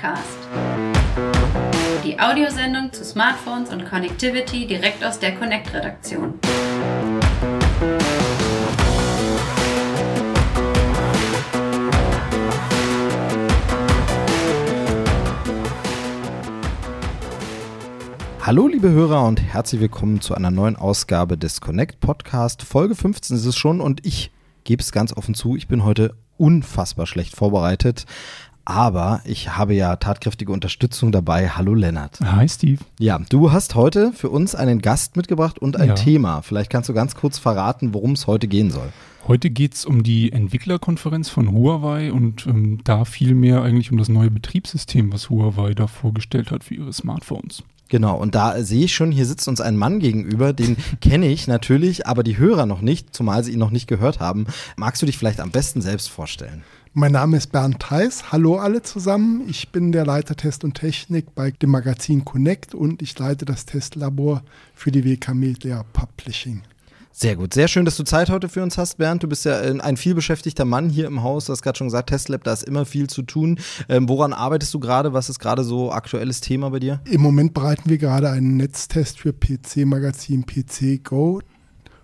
Podcast. Die Audiosendung zu Smartphones und Connectivity direkt aus der Connect-Redaktion. Hallo liebe Hörer und herzlich willkommen zu einer neuen Ausgabe des Connect Podcast. Folge 15 ist es schon und ich gebe es ganz offen zu, ich bin heute unfassbar schlecht vorbereitet. Aber ich habe ja tatkräftige Unterstützung dabei. Hallo Lennart. Hi Steve. Ja, du hast heute für uns einen Gast mitgebracht und ein Ja. Thema. Vielleicht kannst du ganz kurz verraten, worum es heute gehen soll. Heute geht es um die Entwicklerkonferenz von Huawei und ähm, da vielmehr eigentlich um das neue Betriebssystem, was Huawei da vorgestellt hat für ihre Smartphones. Genau, und da sehe ich schon, hier sitzt uns ein Mann gegenüber, den kenne ich natürlich, aber die Hörer noch nicht, zumal sie ihn noch nicht gehört haben. Magst du dich vielleicht am besten selbst vorstellen? Mein Name ist Bernd Theis. Hallo alle zusammen. Ich bin der Leiter Test und Technik bei dem Magazin Connect und ich leite das Testlabor für die WK Media Publishing. Sehr gut, sehr schön, dass du Zeit heute für uns hast, Bernd. Du bist ja äh, ein vielbeschäftigter Mann hier im Haus. Du hast gerade schon gesagt, Testlab, da ist immer viel zu tun. Ähm, woran arbeitest du gerade? Was ist gerade so aktuelles Thema bei dir? Im Moment bereiten wir gerade einen Netztest für PC-Magazin PC Go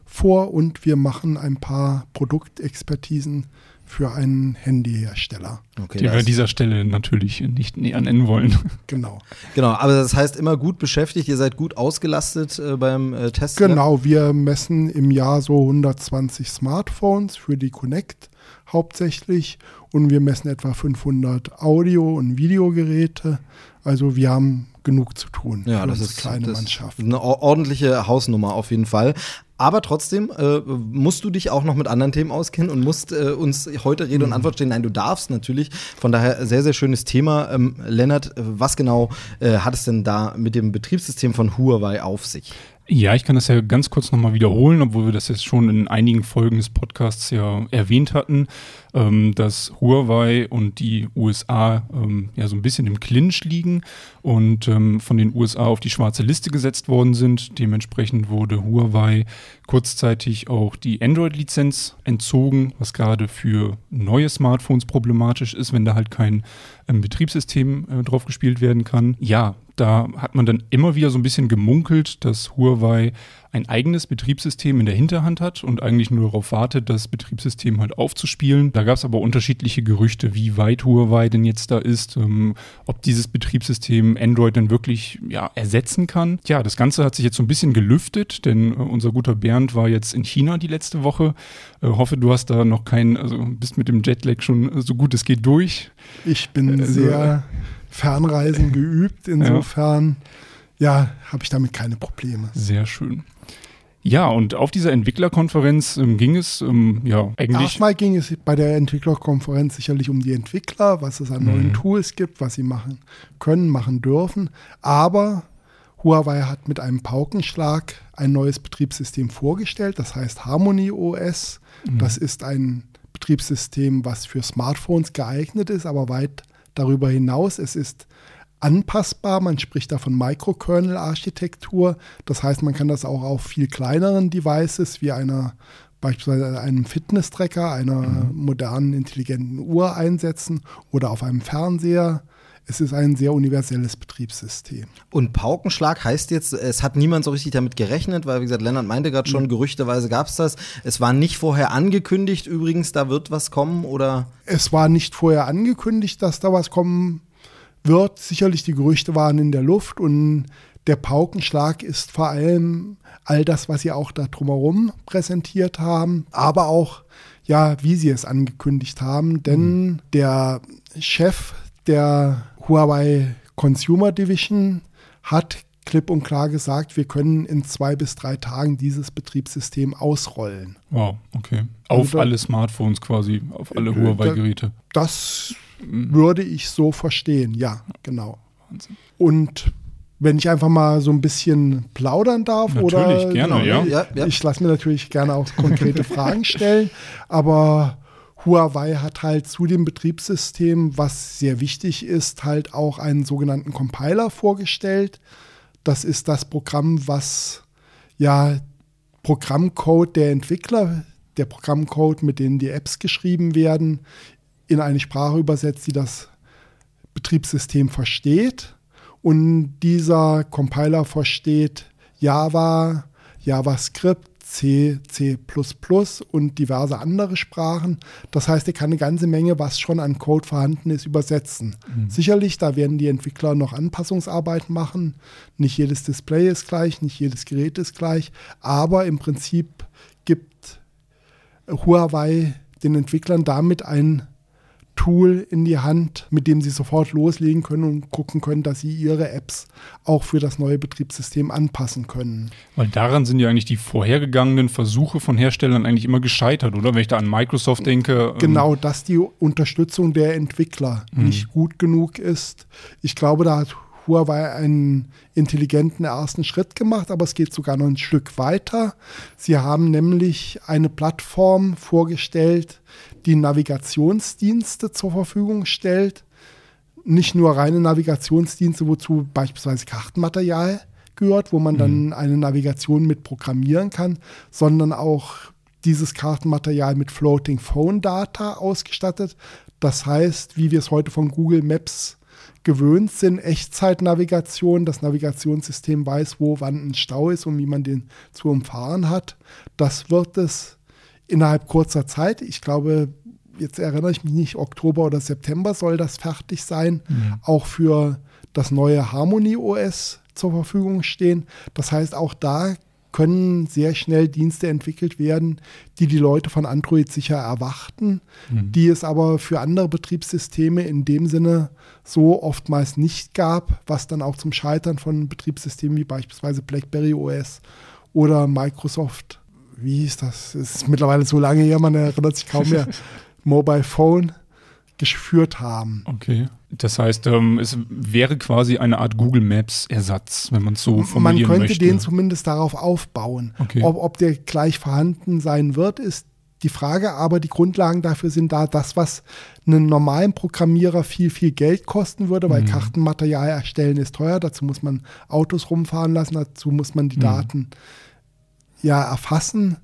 vor und wir machen ein paar Produktexpertisen für einen Handyhersteller. Okay, die da wir an dieser Stelle natürlich nicht näher nennen wollen. Genau. genau, aber das heißt immer gut beschäftigt, ihr seid gut ausgelastet äh, beim äh, Test. Genau, wir messen im Jahr so 120 Smartphones für die Connect hauptsächlich und wir messen etwa 500 Audio- und Videogeräte. Also wir haben genug zu tun Ja, für das ist kleine das Mannschaft. Eine or- ordentliche Hausnummer auf jeden Fall. Aber trotzdem äh, musst du dich auch noch mit anderen Themen auskennen und musst äh, uns heute Rede und Antwort stehen. Nein, du darfst natürlich. Von daher sehr, sehr schönes Thema. Ähm, Lennart, was genau äh, hat es denn da mit dem Betriebssystem von Huawei auf sich? Ja, ich kann das ja ganz kurz nochmal wiederholen, obwohl wir das jetzt schon in einigen Folgen des Podcasts ja erwähnt hatten, ähm, dass Huawei und die USA ähm, ja so ein bisschen im Clinch liegen und ähm, von den USA auf die schwarze Liste gesetzt worden sind. Dementsprechend wurde Huawei kurzzeitig auch die Android-Lizenz entzogen, was gerade für neue Smartphones problematisch ist, wenn da halt kein ähm, Betriebssystem äh, drauf gespielt werden kann. Ja, da hat man dann immer wieder so ein bisschen gemunkelt, dass Huawei ein eigenes Betriebssystem in der Hinterhand hat und eigentlich nur darauf wartet, das Betriebssystem halt aufzuspielen. Da gab es aber unterschiedliche Gerüchte, wie weit Huawei denn jetzt da ist, ähm, ob dieses Betriebssystem Android dann wirklich ja, ersetzen kann. Ja, das Ganze hat sich jetzt so ein bisschen gelüftet, denn äh, unser guter Bernd war jetzt in China die letzte Woche. Äh, hoffe, du hast da noch keinen, also bist mit dem Jetlag schon äh, so gut es geht durch. Ich bin Also- sehr Fernreisen geübt. Insofern, ja, habe ich damit keine Probleme. Sehr schön. Ja, und auf dieser Entwicklerkonferenz ähm, ging es ähm, ja eigentlich. Erstmal ging es bei der Entwicklerkonferenz sicherlich um die Entwickler, was es an neuen Tools gibt, was sie machen können, machen dürfen. Aber Huawei hat mit einem Paukenschlag ein neues Betriebssystem vorgestellt, das heißt Harmony OS. Das ist ein Betriebssystem, was für Smartphones geeignet ist, aber weit darüber hinaus. Es ist anpassbar. Man spricht da von Microkernel-Architektur. Das heißt, man kann das auch auf viel kleineren Devices wie einer beispielsweise einem Fitness-Tracker, einer modernen intelligenten Uhr einsetzen oder auf einem Fernseher. Es ist ein sehr universelles Betriebssystem. Und Paukenschlag heißt jetzt, es hat niemand so richtig damit gerechnet, weil, wie gesagt, Lennart meinte gerade schon, gerüchteweise gab es das. Es war nicht vorher angekündigt, übrigens, da wird was kommen oder. Es war nicht vorher angekündigt, dass da was kommen wird. Sicherlich die Gerüchte waren in der Luft und der Paukenschlag ist vor allem all das, was sie auch da drumherum präsentiert haben, aber auch ja, wie sie es angekündigt haben, denn der Chef der Huawei Consumer Division hat klipp und klar gesagt, wir können in zwei bis drei Tagen dieses Betriebssystem ausrollen. Wow, okay. Auf da- alle Smartphones quasi, auf alle Äh, Huawei-Geräte. Das würde ich so verstehen, ja, genau. Wahnsinn. Und wenn ich einfach mal so ein bisschen plaudern darf Natürlich, oder gerne, ja. Ja, ja. ich lasse mir natürlich gerne auch konkrete Fragen stellen, aber Huawei hat halt zu dem Betriebssystem, was sehr wichtig ist, halt auch einen sogenannten Compiler vorgestellt. Das ist das Programm, was ja Programmcode der Entwickler, der Programmcode, mit denen die Apps geschrieben werden, in eine Sprache übersetzt, die das Betriebssystem versteht und dieser Compiler versteht Java, JavaScript, C, C++ und diverse andere Sprachen. Das heißt, er kann eine ganze Menge, was schon an Code vorhanden ist, übersetzen. Mhm. Sicherlich, da werden die Entwickler noch Anpassungsarbeit machen. Nicht jedes Display ist gleich, nicht jedes Gerät ist gleich, aber im Prinzip gibt Huawei den Entwicklern damit ein Tool in die Hand, mit dem sie sofort loslegen können und gucken können, dass sie ihre Apps auch für das neue Betriebssystem anpassen können. Weil daran sind ja eigentlich die vorhergegangenen Versuche von Herstellern eigentlich immer gescheitert, oder? Wenn ich da an Microsoft denke. Ähm genau, dass die Unterstützung der Entwickler mhm. nicht gut genug ist. Ich glaube, da hat Huawei einen intelligenten ersten Schritt gemacht, aber es geht sogar noch ein Stück weiter. Sie haben nämlich eine Plattform vorgestellt, die Navigationsdienste zur Verfügung stellt. Nicht nur reine Navigationsdienste, wozu beispielsweise Kartenmaterial gehört, wo man mhm. dann eine Navigation mit programmieren kann, sondern auch dieses Kartenmaterial mit Floating Phone Data ausgestattet. Das heißt, wie wir es heute von Google Maps gewöhnt sind, Echtzeitnavigation, das Navigationssystem weiß, wo wann ein Stau ist und wie man den zu umfahren hat. Das wird es innerhalb kurzer Zeit, ich glaube, jetzt erinnere ich mich nicht, Oktober oder September soll das fertig sein, mhm. auch für das neue Harmony OS zur Verfügung stehen. Das heißt, auch da können sehr schnell Dienste entwickelt werden, die die Leute von Android sicher erwarten, mhm. die es aber für andere Betriebssysteme in dem Sinne so oftmals nicht gab, was dann auch zum Scheitern von Betriebssystemen wie beispielsweise BlackBerry OS oder Microsoft, wie hieß das? Es ist mittlerweile so lange her, man erinnert sich kaum mehr, Mobile Phone geführt haben. Okay. Das heißt, ähm, es wäre quasi eine Art Google Maps Ersatz, wenn man es so formulieren Man könnte möchte. den zumindest darauf aufbauen. Okay. Ob, ob der gleich vorhanden sein wird, ist die Frage, aber die Grundlagen dafür sind da, das, was einen normalen Programmierer viel, viel Geld kosten würde, weil mhm. Kartenmaterial erstellen ist teuer, dazu muss man Autos rumfahren lassen, dazu muss man die mhm. Daten ja erfassen.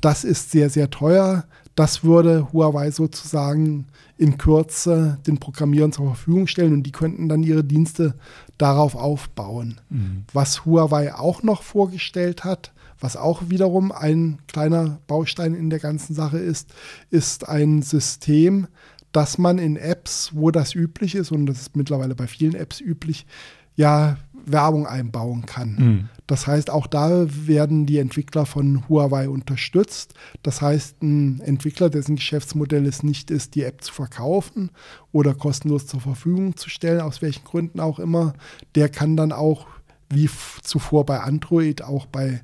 Das ist sehr, sehr teuer. Das würde Huawei sozusagen in Kürze den Programmierern zur Verfügung stellen und die könnten dann ihre Dienste darauf aufbauen. Mhm. Was Huawei auch noch vorgestellt hat, was auch wiederum ein kleiner Baustein in der ganzen Sache ist, ist ein System, das man in Apps, wo das üblich ist, und das ist mittlerweile bei vielen Apps üblich, ja Werbung einbauen kann. Mhm. Das heißt, auch da werden die Entwickler von Huawei unterstützt. Das heißt, ein Entwickler, dessen Geschäftsmodell es nicht ist, die App zu verkaufen oder kostenlos zur Verfügung zu stellen, aus welchen Gründen auch immer, der kann dann auch wie zuvor bei Android, auch bei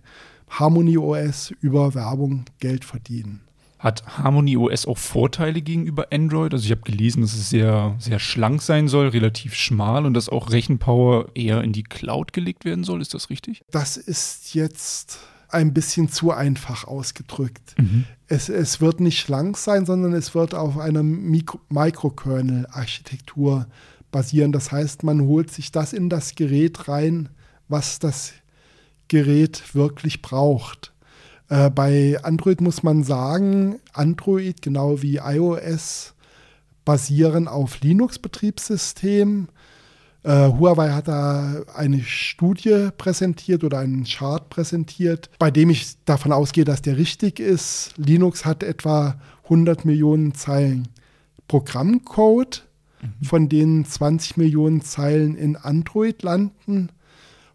Harmony OS über Werbung Geld verdienen. Hat Harmony OS auch Vorteile gegenüber Android? Also ich habe gelesen, dass es sehr, sehr schlank sein soll, relativ schmal und dass auch Rechenpower eher in die Cloud gelegt werden soll. Ist das richtig? Das ist jetzt ein bisschen zu einfach ausgedrückt. Mhm. Es, es wird nicht schlank sein, sondern es wird auf einer Microkernel-Architektur basieren. Das heißt, man holt sich das in das Gerät rein, was das Gerät wirklich braucht. Äh, bei Android muss man sagen, Android genau wie iOS basieren auf Linux-Betriebssystemen. Äh, Huawei hat da eine Studie präsentiert oder einen Chart präsentiert, bei dem ich davon ausgehe, dass der richtig ist. Linux hat etwa 100 Millionen Zeilen Programmcode, mhm. von denen 20 Millionen Zeilen in Android landen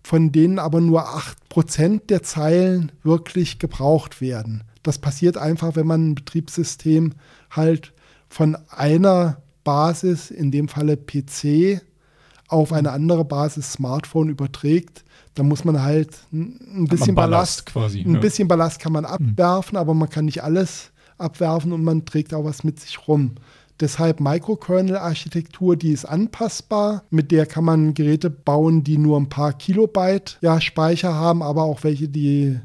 von denen aber nur 8% der Zeilen wirklich gebraucht werden. Das passiert einfach, wenn man ein Betriebssystem halt von einer Basis, in dem Falle PC, auf eine andere Basis Smartphone überträgt, dann muss man halt ein bisschen Ballast, Ballast, quasi. Ein ja. bisschen Ballast kann man mhm. abwerfen, aber man kann nicht alles abwerfen und man trägt auch was mit sich rum. Deshalb Microkernel-Architektur, die ist anpassbar. Mit der kann man Geräte bauen, die nur ein paar Kilobyte ja, Speicher haben, aber auch welche, die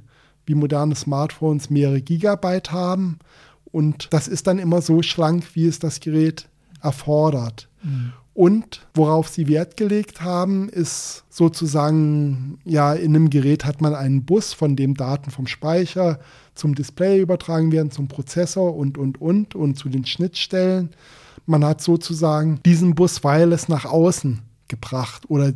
wie moderne Smartphones mehrere Gigabyte haben. Und das ist dann immer so schlank, wie es das Gerät erfordert. Mhm. Und worauf sie Wert gelegt haben, ist sozusagen, ja, in einem Gerät hat man einen Bus, von dem Daten vom Speicher zum Display übertragen werden, zum Prozessor und, und, und und zu den Schnittstellen. man hat sozusagen diesen Bus Wireless nach außen gebracht oder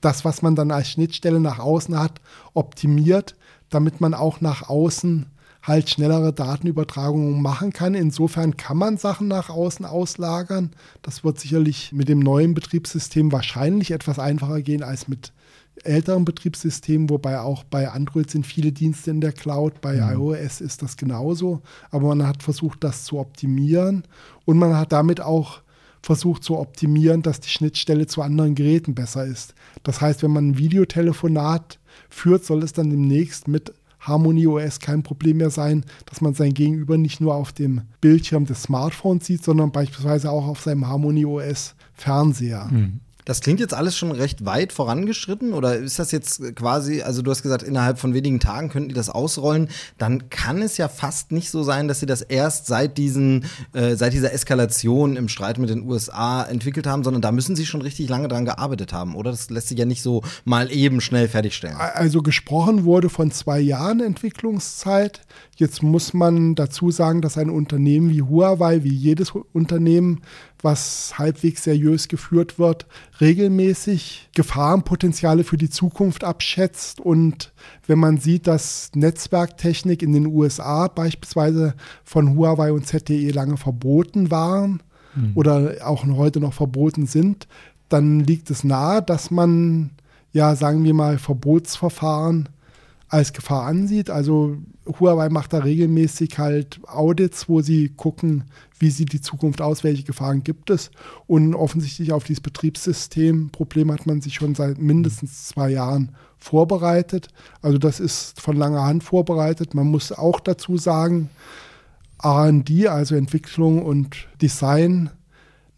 das, was man dann als Schnittstelle nach außen hat, optimiert, damit man auch nach außen halt schnellere Datenübertragungen machen kann. Insofern kann man Sachen nach außen auslagern. Das wird sicherlich mit dem neuen Betriebssystem wahrscheinlich etwas einfacher gehen als mit älteren Betriebssystemen, wobei auch bei Android sind viele Dienste in der Cloud, bei mhm. iOS ist das genauso. Aber man hat versucht, das zu optimieren und man hat damit auch versucht zu optimieren, dass die Schnittstelle zu anderen Geräten besser ist. Das heißt, wenn man ein Videotelefonat führt, soll es dann demnächst mit Harmony OS kein Problem mehr sein, dass man sein Gegenüber nicht nur auf dem Bildschirm des Smartphones sieht, sondern beispielsweise auch auf seinem Harmony OS Fernseher. Mhm. Das klingt jetzt alles schon recht weit vorangeschritten oder ist das jetzt quasi, also du hast gesagt, innerhalb von wenigen Tagen könnten die das ausrollen, dann kann es ja fast nicht so sein, dass sie das erst seit diesen, äh, seit dieser Eskalation im Streit mit den USA entwickelt haben, sondern da müssen sie schon richtig lange dran gearbeitet haben, oder? Das lässt sich ja nicht so mal eben schnell fertigstellen. Also gesprochen wurde von zwei Jahren Entwicklungszeit. Jetzt muss man dazu sagen, dass ein Unternehmen wie Huawei, wie jedes Unternehmen, was halbwegs seriös geführt wird, regelmäßig Gefahrenpotenziale für die Zukunft abschätzt. Und wenn man sieht, dass Netzwerktechnik in den USA beispielsweise von Huawei und ZTE lange verboten waren mhm. oder auch heute noch verboten sind, dann liegt es nahe, dass man, ja, sagen wir mal, Verbotsverfahren als Gefahr ansieht. Also Huawei macht da regelmäßig halt Audits, wo sie gucken, wie sieht die Zukunft aus, welche Gefahren gibt es. Und offensichtlich auf dieses Betriebssystemproblem hat man sich schon seit mindestens zwei Jahren vorbereitet. Also das ist von langer Hand vorbereitet. Man muss auch dazu sagen, RD, also Entwicklung und Design,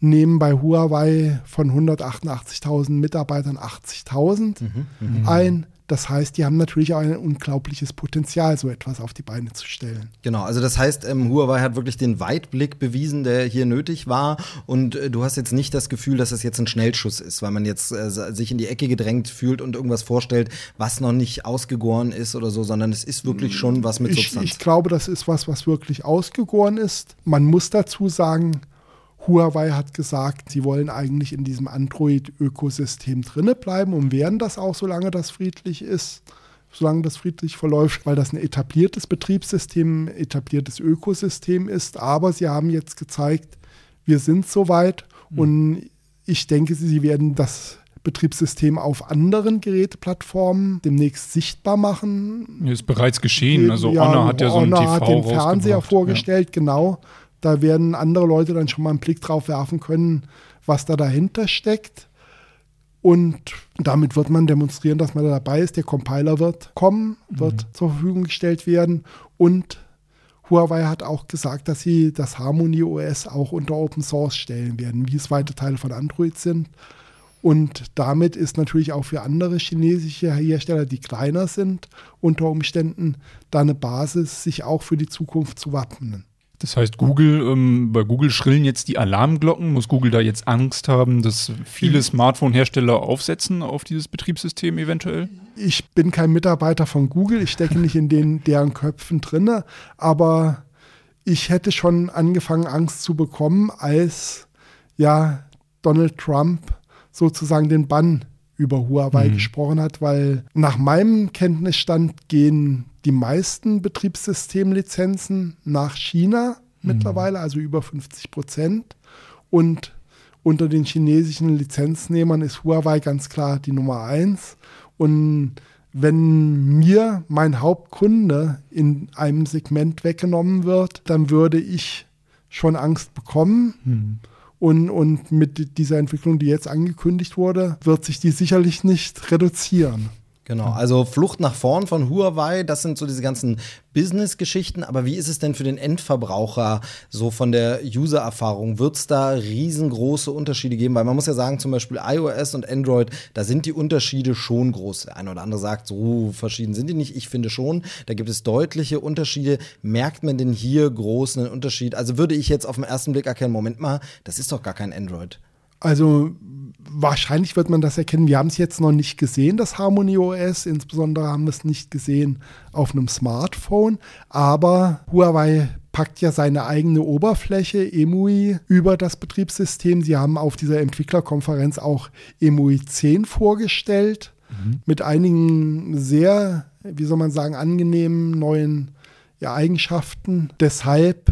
nehmen bei Huawei von 188.000 Mitarbeitern 80.000 mhm, mhm, ein. Das heißt, die haben natürlich auch ein unglaubliches Potenzial, so etwas auf die Beine zu stellen. Genau, also das heißt, ähm, Huawei hat wirklich den Weitblick bewiesen, der hier nötig war. Und äh, du hast jetzt nicht das Gefühl, dass es jetzt ein Schnellschuss ist, weil man jetzt äh, sich in die Ecke gedrängt fühlt und irgendwas vorstellt, was noch nicht ausgegoren ist oder so, sondern es ist wirklich schon was mit ich, Substanz. Ich glaube, das ist was, was wirklich ausgegoren ist. Man muss dazu sagen, Huawei hat gesagt, sie wollen eigentlich in diesem Android-Ökosystem drinne bleiben und werden das auch, solange das friedlich ist, solange das friedlich verläuft, weil das ein etabliertes Betriebssystem, ein etabliertes Ökosystem ist. Aber sie haben jetzt gezeigt, wir sind soweit mhm. und ich denke, sie werden das Betriebssystem auf anderen Geräteplattformen demnächst sichtbar machen. Ist bereits geschehen. Also ja, Honor hat ja so einen TV hat den Fernseher vorgestellt, ja. genau. Da werden andere Leute dann schon mal einen Blick drauf werfen können, was da dahinter steckt. Und damit wird man demonstrieren, dass man da dabei ist. Der Compiler wird kommen, wird mhm. zur Verfügung gestellt werden. Und Huawei hat auch gesagt, dass sie das Harmony OS auch unter Open Source stellen werden, wie es weite Teile von Android sind. Und damit ist natürlich auch für andere chinesische Hersteller, die kleiner sind, unter Umständen da eine Basis, sich auch für die Zukunft zu wappnen. Das heißt, Google, ähm, bei Google schrillen jetzt die Alarmglocken. Muss Google da jetzt Angst haben, dass viele Smartphone-Hersteller aufsetzen auf dieses Betriebssystem eventuell? Ich bin kein Mitarbeiter von Google, ich stecke nicht in den, deren Köpfen drinne, aber ich hätte schon angefangen, Angst zu bekommen, als ja Donald Trump sozusagen den Bann über Huawei mhm. gesprochen hat, weil nach meinem Kenntnisstand gehen die meisten Betriebssystemlizenzen nach China mhm. mittlerweile, also über 50 Prozent. Und unter den chinesischen Lizenznehmern ist Huawei ganz klar die Nummer eins. Und wenn mir mein Hauptkunde in einem Segment weggenommen wird, dann würde ich schon Angst bekommen. Mhm. Und, und mit dieser Entwicklung, die jetzt angekündigt wurde, wird sich die sicherlich nicht reduzieren. Genau, also Flucht nach vorn von Huawei, das sind so diese ganzen Business-Geschichten. Aber wie ist es denn für den Endverbraucher so von der User-Erfahrung? Wird es da riesengroße Unterschiede geben? Weil man muss ja sagen, zum Beispiel iOS und Android, da sind die Unterschiede schon groß. Der eine oder andere sagt, so verschieden sind die nicht. Ich finde schon, da gibt es deutliche Unterschiede. Merkt man denn hier großen Unterschied? Also würde ich jetzt auf den ersten Blick erkennen, Moment mal, das ist doch gar kein Android. Also wahrscheinlich wird man das erkennen. Wir haben es jetzt noch nicht gesehen, das Harmony OS. Insbesondere haben wir es nicht gesehen auf einem Smartphone. Aber Huawei packt ja seine eigene Oberfläche EMUI über das Betriebssystem. Sie haben auf dieser Entwicklerkonferenz auch EMUI 10 vorgestellt mhm. mit einigen sehr, wie soll man sagen, angenehmen neuen ja, Eigenschaften. Deshalb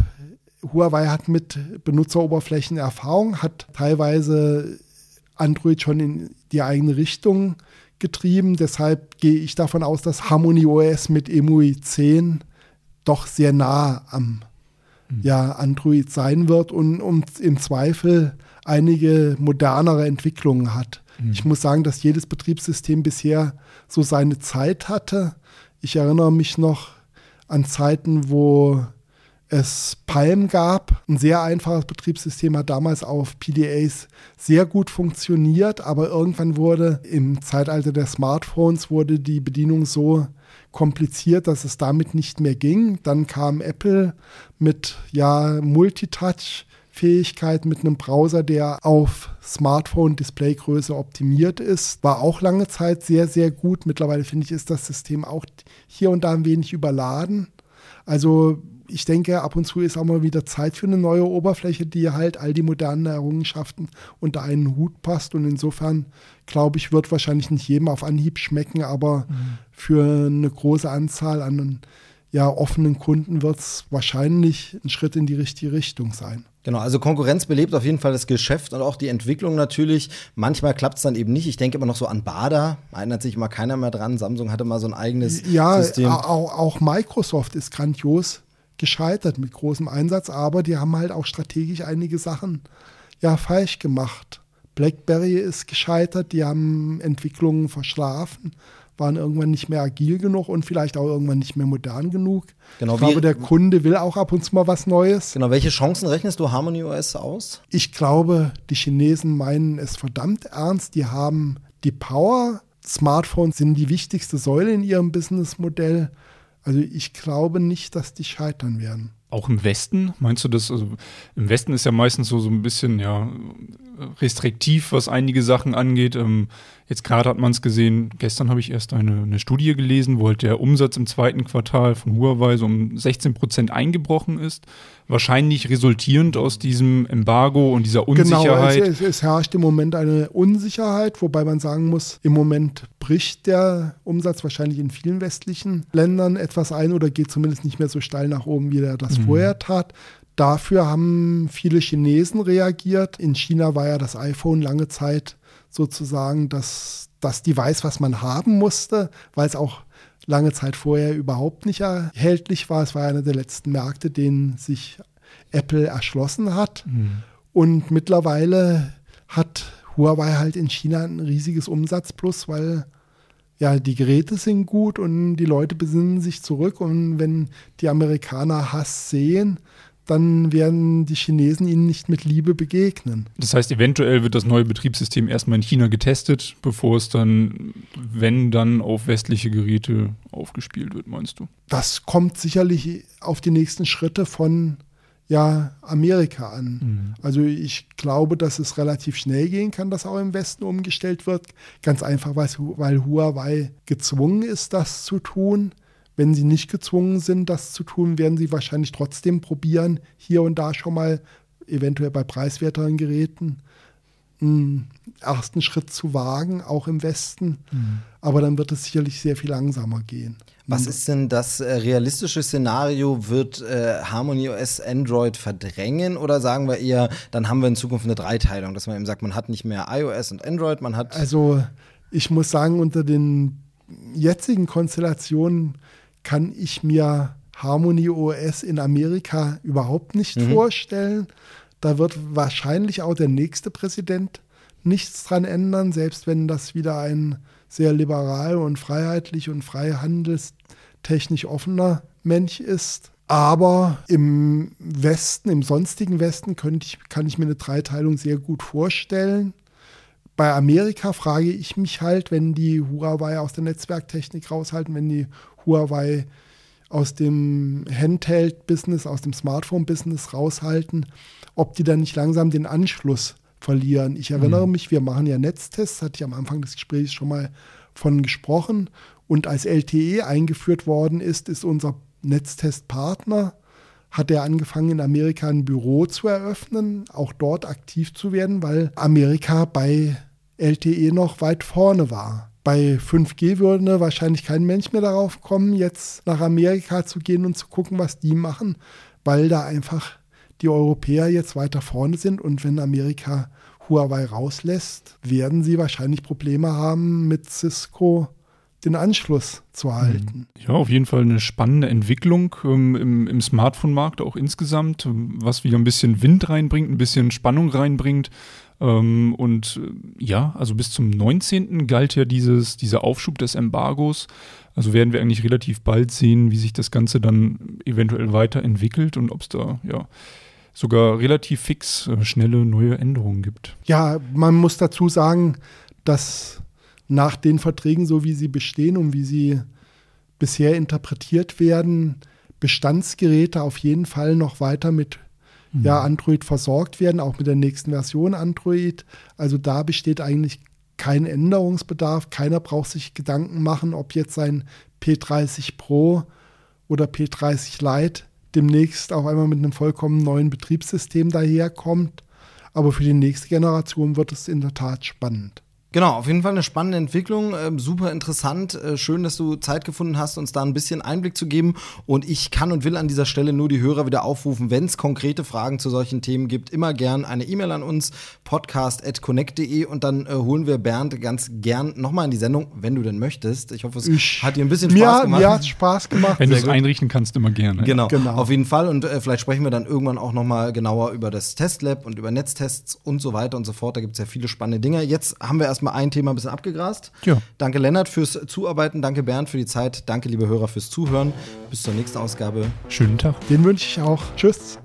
Huawei hat mit Benutzeroberflächen Erfahrung, hat teilweise Android schon in die eigene Richtung getrieben. Deshalb gehe ich davon aus, dass Harmony OS mit EMUI 10 doch sehr nah am mhm. ja, Android sein wird und, und im Zweifel einige modernere Entwicklungen hat. Mhm. Ich muss sagen, dass jedes Betriebssystem bisher so seine Zeit hatte. Ich erinnere mich noch an Zeiten, wo es Palm gab. Ein sehr einfaches Betriebssystem hat damals auf PDAs sehr gut funktioniert, aber irgendwann wurde im Zeitalter der Smartphones wurde die Bedienung so kompliziert, dass es damit nicht mehr ging. Dann kam Apple mit ja Multitouch Fähigkeit mit einem Browser, der auf Smartphone-Displaygröße optimiert ist. War auch lange Zeit sehr, sehr gut. Mittlerweile finde ich, ist das System auch hier und da ein wenig überladen. Also ich denke, ab und zu ist auch mal wieder Zeit für eine neue Oberfläche, die halt all die modernen Errungenschaften unter einen Hut passt. Und insofern, glaube ich, wird wahrscheinlich nicht jedem auf Anhieb schmecken, aber mhm. für eine große Anzahl an ja, offenen Kunden wird es wahrscheinlich ein Schritt in die richtige Richtung sein. Genau, also Konkurrenz belebt auf jeden Fall das Geschäft und auch die Entwicklung natürlich. Manchmal klappt es dann eben nicht. Ich denke immer noch so an Bada, erinnert sich immer keiner mehr dran. Samsung hatte mal so ein eigenes ja, System. Ja, auch, auch Microsoft ist grandios gescheitert mit großem Einsatz, aber die haben halt auch strategisch einige Sachen ja falsch gemacht. BlackBerry ist gescheitert, die haben Entwicklungen verschlafen, waren irgendwann nicht mehr agil genug und vielleicht auch irgendwann nicht mehr modern genug. Genau, ich glaube, der Kunde will auch ab und zu mal was Neues. Genau, welche Chancen rechnest du Harmony OS aus? Ich glaube, die Chinesen meinen es verdammt ernst. Die haben die Power. Smartphones sind die wichtigste Säule in ihrem Businessmodell. Also ich glaube nicht, dass die scheitern werden. Auch im Westen, meinst du das? Also im Westen ist ja meistens so, so ein bisschen ja restriktiv, was einige Sachen angeht. Ähm, jetzt gerade hat man es gesehen, gestern habe ich erst eine, eine Studie gelesen, wo halt der Umsatz im zweiten Quartal von Huawei so um 16 Prozent eingebrochen ist. Wahrscheinlich resultierend aus diesem Embargo und dieser Unsicherheit. Genau, es, es, herrscht im Moment eine Unsicherheit, wobei man sagen muss, im Moment bricht der Umsatz wahrscheinlich in vielen westlichen Ländern etwas ein oder geht zumindest nicht mehr so steil nach oben, wie er das mhm. vorher tat. Dafür haben viele Chinesen reagiert. In China war ja das iPhone lange Zeit sozusagen das, das Device, was man haben musste, weil es auch lange Zeit vorher überhaupt nicht erhältlich war. Es war einer der letzten Märkte, den sich Apple erschlossen hat. Mhm. Und mittlerweile hat Huawei halt in China ein riesiges Umsatzplus, weil ja, die Geräte sind gut und die Leute besinnen sich zurück. Und wenn die Amerikaner Hass sehen, dann werden die Chinesen ihnen nicht mit Liebe begegnen. Das heißt, eventuell wird das neue Betriebssystem erstmal in China getestet, bevor es dann, wenn dann, auf westliche Geräte aufgespielt wird, meinst du? Das kommt sicherlich auf die nächsten Schritte von ja, Amerika an. Mhm. Also ich glaube, dass es relativ schnell gehen kann, dass auch im Westen umgestellt wird. Ganz einfach, weil Huawei gezwungen ist, das zu tun. Wenn sie nicht gezwungen sind, das zu tun, werden sie wahrscheinlich trotzdem probieren, hier und da schon mal, eventuell bei preiswerteren Geräten, einen ersten Schritt zu wagen, auch im Westen. Mhm. Aber dann wird es sicherlich sehr viel langsamer gehen. Was ist denn das äh, realistische Szenario? Wird äh, Harmony OS Android verdrängen oder sagen wir eher, dann haben wir in Zukunft eine Dreiteilung, dass man eben sagt, man hat nicht mehr iOS und Android, man hat. Also, ich muss sagen, unter den jetzigen Konstellationen kann ich mir Harmony OS in Amerika überhaupt nicht mhm. vorstellen. Da wird wahrscheinlich auch der nächste Präsident nichts dran ändern, selbst wenn das wieder ein sehr liberal und freiheitlich und freihandelstechnisch offener Mensch ist. Aber im Westen, im sonstigen Westen, ich, kann ich mir eine Dreiteilung sehr gut vorstellen. Bei Amerika frage ich mich halt, wenn die Huawei aus der Netzwerktechnik raushalten, wenn die Huawei aus dem Handheld-Business, aus dem Smartphone-Business raushalten, ob die dann nicht langsam den Anschluss verlieren. Ich erinnere mhm. mich, wir machen ja Netztests, hatte ich am Anfang des Gesprächs schon mal von gesprochen. Und als LTE eingeführt worden ist, ist unser Netztestpartner, hat er angefangen, in Amerika ein Büro zu eröffnen, auch dort aktiv zu werden, weil Amerika bei LTE noch weit vorne war. Bei 5G würde wahrscheinlich kein Mensch mehr darauf kommen, jetzt nach Amerika zu gehen und zu gucken, was die machen, weil da einfach die Europäer jetzt weiter vorne sind und wenn Amerika Huawei rauslässt, werden sie wahrscheinlich Probleme haben, mit Cisco den Anschluss zu halten. Ja, auf jeden Fall eine spannende Entwicklung ähm, im, im Smartphone-Markt auch insgesamt, was wieder ein bisschen Wind reinbringt, ein bisschen Spannung reinbringt. Ähm, und äh, ja, also bis zum 19. galt ja dieses, dieser Aufschub des Embargos. Also werden wir eigentlich relativ bald sehen, wie sich das Ganze dann eventuell weiterentwickelt und ob es da ja sogar relativ fix äh, schnelle neue Änderungen gibt. Ja, man muss dazu sagen, dass nach den Verträgen, so wie sie bestehen und wie sie bisher interpretiert werden, Bestandsgeräte auf jeden Fall noch weiter mit mhm. ja, Android versorgt werden, auch mit der nächsten Version Android. Also da besteht eigentlich kein Änderungsbedarf. Keiner braucht sich Gedanken machen, ob jetzt sein P30 Pro oder P30 Lite demnächst auch einmal mit einem vollkommen neuen Betriebssystem daherkommt. Aber für die nächste Generation wird es in der Tat spannend. Genau, auf jeden Fall eine spannende Entwicklung, äh, super interessant. Äh, schön, dass du Zeit gefunden hast, uns da ein bisschen Einblick zu geben. Und ich kann und will an dieser Stelle nur die Hörer wieder aufrufen, wenn es konkrete Fragen zu solchen Themen gibt, immer gern eine E-Mail an uns, podcast.connect.de und dann äh, holen wir Bernd ganz gern nochmal in die Sendung, wenn du denn möchtest. Ich hoffe, es ich, hat dir ein bisschen Spaß mir, gemacht. Mir hat Spaß gemacht. Wenn du es einrichten kannst, immer gerne. Genau, genau, auf jeden Fall. Und äh, vielleicht sprechen wir dann irgendwann auch nochmal genauer über das Testlab und über Netztests und so weiter und so fort. Da gibt es ja viele spannende Dinge. Jetzt haben wir erstmal ein Thema ein bisschen abgegrast. Ja. Danke Lennart fürs Zuarbeiten, danke Bernd für die Zeit, danke liebe Hörer fürs Zuhören. Bis zur nächsten Ausgabe. Schönen Tag. Den wünsche ich auch. Tschüss.